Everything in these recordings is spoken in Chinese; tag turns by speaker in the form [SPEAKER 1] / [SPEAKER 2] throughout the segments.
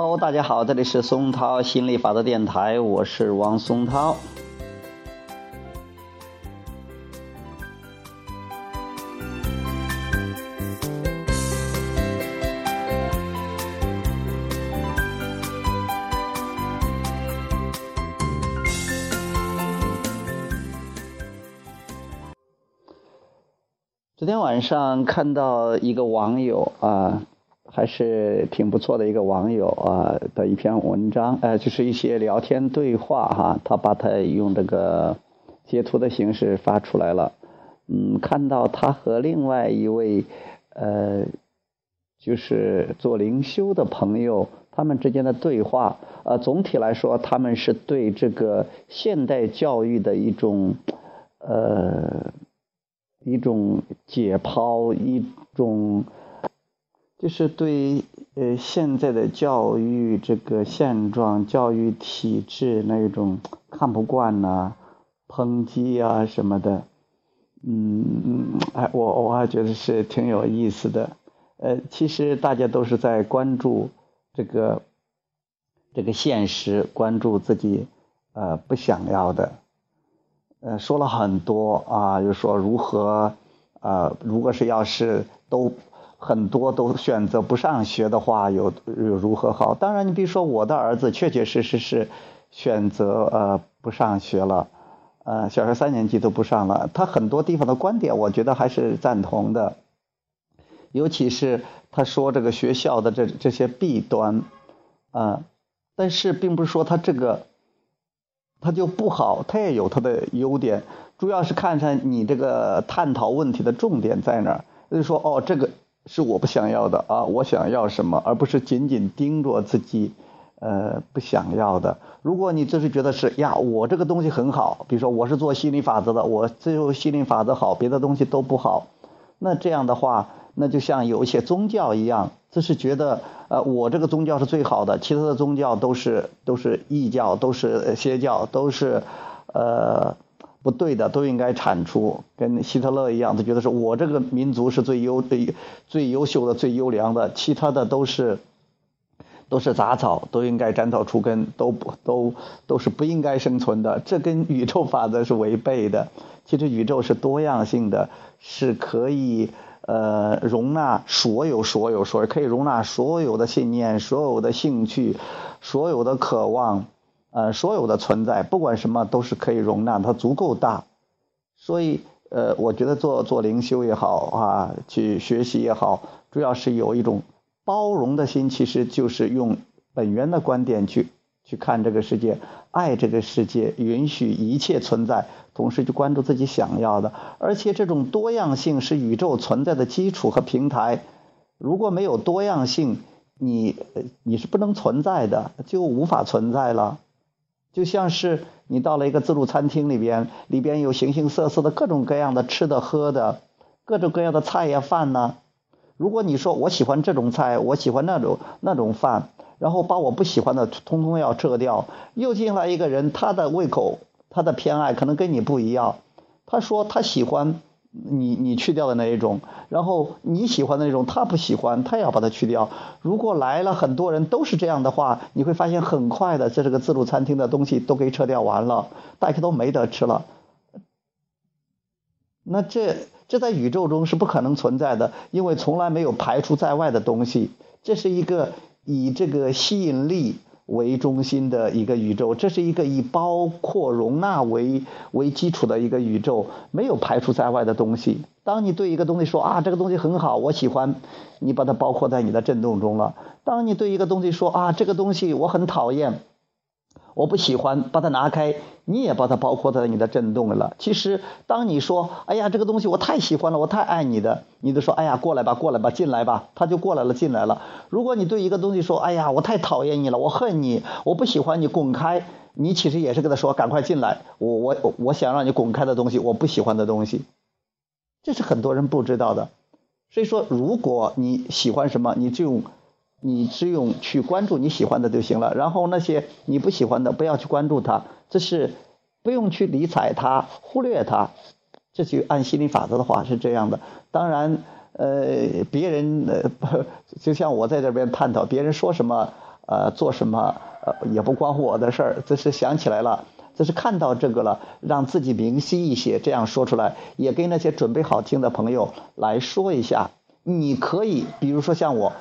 [SPEAKER 1] Hello，大家好，这里是松涛心理法则电台，我是王松涛。昨天晚上看到一个网友啊，还是挺不错的一个网友啊的一篇文章，呃，就是一些聊天对话哈，他把它用这个截图的形式发出来了。嗯，看到他和另外一位呃，就是做灵修的朋友他们之间的对话，呃，总体来说，他们是对这个现代教育的一种呃。一种解剖，一种就是对呃现在的教育这个现状、教育体制那种看不惯呐、抨击啊什么的，嗯，哎，我我还觉得是挺有意思的。呃，其实大家都是在关注这个这个现实，关注自己呃不想要的。呃，说了很多啊，就说如何，呃，如果是要是都很多都选择不上学的话，有有如何好？当然，你比如说我的儿子，确确实实是选择呃不上学了，呃，小学三年级都不上了。他很多地方的观点，我觉得还是赞同的，尤其是他说这个学校的这这些弊端，啊，但是并不是说他这个。他就不好，他也有他的优点，主要是看看你这个探讨问题的重点在哪儿。就是说，哦，这个是我不想要的啊，我想要什么，而不是仅仅盯着自己，呃，不想要的。如果你就是觉得是呀，我这个东西很好，比如说我是做心理法则的，我只有心理法则好，别的东西都不好，那这样的话。那就像有一些宗教一样，就是觉得，呃，我这个宗教是最好的，其他的宗教都是都是异教，都是邪教，都是，呃，不对的，都应该铲除。跟希特勒一样，他觉得是我这个民族是最优最最优秀的、最优良的，其他的都是都是杂草，都应该斩草除根，都不都都是不应该生存的。这跟宇宙法则是违背的。其实宇宙是多样性的，是可以。呃，容纳所有、所有、所有，可以容纳所有的信念、所有的兴趣、所有的渴望，呃，所有的存在，不管什么都是可以容纳，它足够大。所以，呃，我觉得做做灵修也好啊，去学习也好，主要是有一种包容的心，其实就是用本源的观点去。去看这个世界，爱这个世界，允许一切存在，同时去关注自己想要的。而且这种多样性是宇宙存在的基础和平台。如果没有多样性，你你是不能存在的，就无法存在了。就像是你到了一个自助餐厅里边，里边有形形色色的各种各样的吃的喝的，各种各样的菜呀饭呢。如果你说我喜欢这种菜，我喜欢那种那种饭。然后把我不喜欢的通通要撤掉。又进来一个人，他的胃口、他的偏爱可能跟你不一样。他说他喜欢你你去掉的那一种，然后你喜欢的那种他不喜欢，他也要把它去掉。如果来了很多人都是这样的话，你会发现很快的，在这个自助餐厅的东西都给撤掉完了，大家都没得吃了。那这这在宇宙中是不可能存在的，因为从来没有排除在外的东西。这是一个。以这个吸引力为中心的一个宇宙，这是一个以包括容纳为为基础的一个宇宙，没有排除在外的东西。当你对一个东西说啊，这个东西很好，我喜欢，你把它包括在你的震动中了。当你对一个东西说啊，这个东西我很讨厌。我不喜欢把它拿开，你也把它包括在你的震动了。其实，当你说“哎呀，这个东西我太喜欢了，我太爱你的”，你就说“哎呀，过来吧，过来吧，进来吧”，他就过来了，进来了。如果你对一个东西说“哎呀，我太讨厌你了，我恨你，我不喜欢你，滚开”，你其实也是跟他说“赶快进来，我我我想让你滚开的东西，我不喜欢的东西”，这是很多人不知道的。所以说，如果你喜欢什么，你就。你只用去关注你喜欢的就行了，然后那些你不喜欢的不要去关注它，这是不用去理睬它，忽略它。这就按心理法则的话是这样的。当然，呃，别人呃，就像我在这边探讨，别人说什么，呃，做什么呃也不关乎我的事儿。这是想起来了，这是看到这个了，让自己明晰一些，这样说出来，也跟那些准备好听的朋友来说一下。你可以，比如说像我，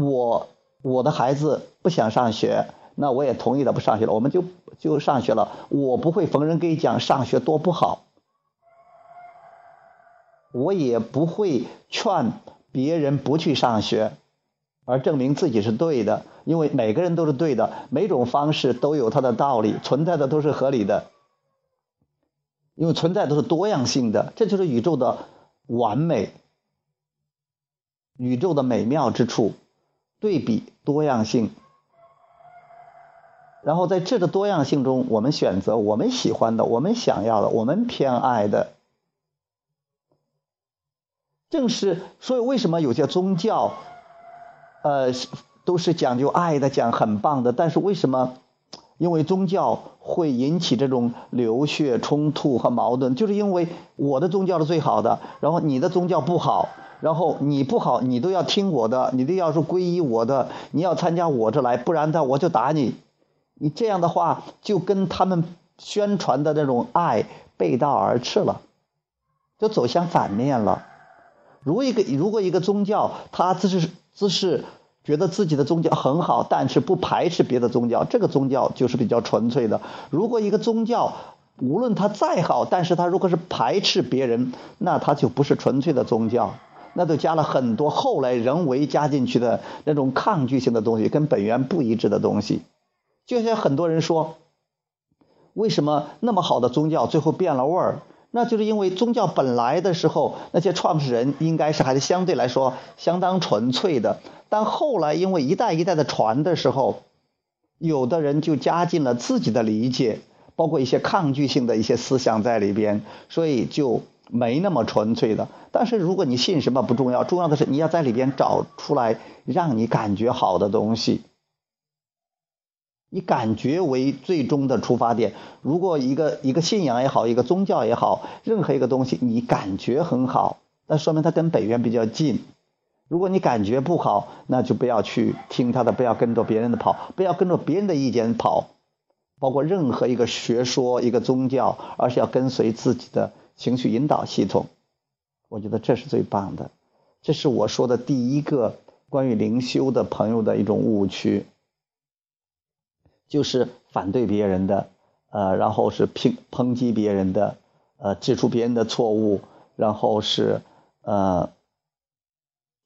[SPEAKER 1] 我我的孩子不想上学，那我也同意了不上学了，我们就就上学了。我不会逢人给你讲上学多不好，我也不会劝别人不去上学。而证明自己是对的，因为每个人都是对的，每种方式都有它的道理，存在的都是合理的，因为存在都是多样性的，这就是宇宙的完美，宇宙的美妙之处，对比多样性，然后在这个多样性中，我们选择我们喜欢的，我们想要的，我们偏爱的，正是所以为什么有些宗教。呃，都是讲究爱的，讲很棒的。但是为什么？因为宗教会引起这种流血冲突和矛盾，就是因为我的宗教是最好的，然后你的宗教不好，然后你不好，你都要听我的，你都要是皈依我的，你要参加我这来，不然的我就打你。你这样的话，就跟他们宣传的那种爱背道而驰了，就走向反面了。如一个如果一个宗教，他只是只是觉得自己的宗教很好，但是不排斥别的宗教，这个宗教就是比较纯粹的。如果一个宗教无论它再好，但是它如果是排斥别人，那它就不是纯粹的宗教，那都加了很多后来人为加进去的那种抗拒性的东西，跟本源不一致的东西。就像很多人说，为什么那么好的宗教最后变了味儿？那就是因为宗教本来的时候，那些创始人应该是还是相对来说相当纯粹的，但后来因为一代一代的传的时候，有的人就加进了自己的理解，包括一些抗拒性的一些思想在里边，所以就没那么纯粹的。但是如果你信什么不重要，重要的是你要在里边找出来让你感觉好的东西。以感觉为最终的出发点。如果一个一个信仰也好，一个宗教也好，任何一个东西，你感觉很好，那说明它跟本源比较近。如果你感觉不好，那就不要去听他的，不要跟着别人的跑，不要跟着别人的意见跑。包括任何一个学说、一个宗教，而是要跟随自己的情绪引导系统。我觉得这是最棒的。这是我说的第一个关于灵修的朋友的一种误区。就是反对别人的，呃，然后是抨抨击别人的，呃，指出别人的错误，然后是呃，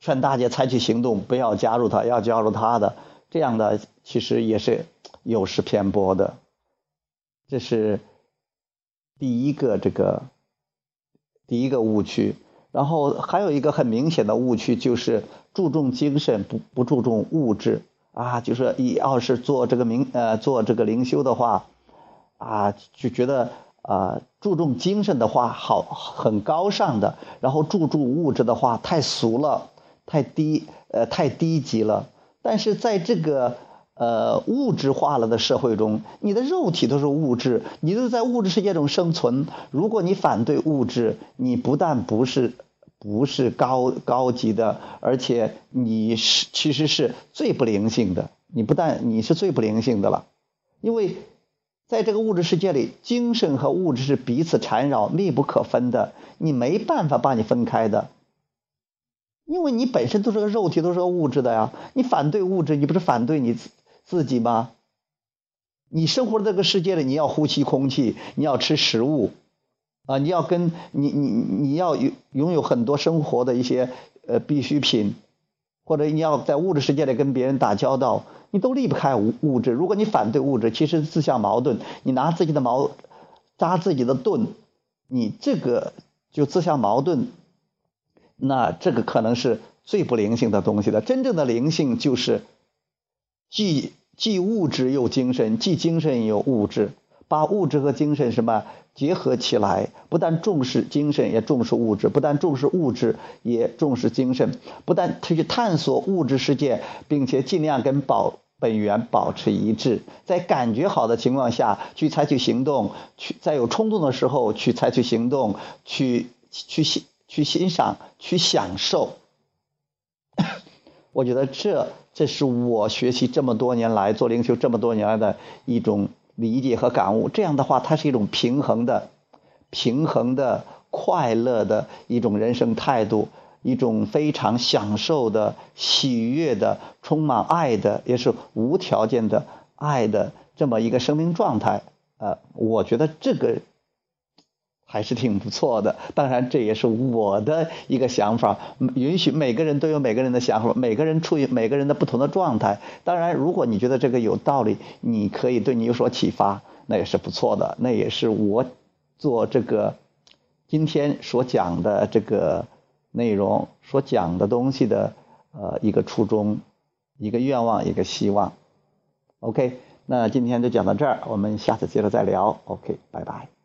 [SPEAKER 1] 劝大家采取行动，不要加入他，要加入他的，这样的其实也是有失偏颇的。这是第一个这个第一个误区，然后还有一个很明显的误区就是注重精神，不不注重物质。啊，就是一要是做这个冥呃做这个灵修的话，啊就觉得啊注重精神的话好很高尚的，然后注重物质的话太俗了，太低呃太低级了。但是在这个呃物质化了的社会中，你的肉体都是物质，你都在物质世界中生存。如果你反对物质，你不但不是。不是高高级的，而且你是其实是最不灵性的。你不但你是最不灵性的了，因为在这个物质世界里，精神和物质是彼此缠绕、密不可分的，你没办法把你分开的。因为你本身都是个肉体，都是个物质的呀。你反对物质，你不是反对你自己吗？你生活在这个世界里，你要呼吸空气，你要吃食物。啊，你要跟你你你要有拥有很多生活的一些呃必需品，或者你要在物质世界里跟别人打交道，你都离不开物物质。如果你反对物质，其实自相矛盾。你拿自己的矛扎自己的盾，你这个就自相矛盾。那这个可能是最不灵性的东西了。真正的灵性就是既既物质又精神，既精神又物质。把物质和精神什么结合起来，不但重视精神，也重视物质；不但重视物质，也重视精神；不但去探索物质世界，并且尽量跟保本源保持一致。在感觉好的情况下去采取行动，去在有冲动的时候去采取行动，去去欣去欣赏，去享受。我觉得这这是我学习这么多年来做灵修这么多年来的一种理解和感悟。这样的话，它是一种平衡的、平衡的、快乐的一种人生态度，一种非常享受的、喜悦的、充满爱的，也是无条件的爱的这么一个生命状态。呃，我觉得这个。还是挺不错的，当然这也是我的一个想法。允许每个人都有每个人的想法，每个人处于每个人的不同的状态。当然，如果你觉得这个有道理，你可以对你有所启发，那也是不错的。那也是我做这个今天所讲的这个内容所讲的东西的呃一个初衷、一个愿望、一个希望。OK，那今天就讲到这儿，我们下次接着再聊。OK，拜拜。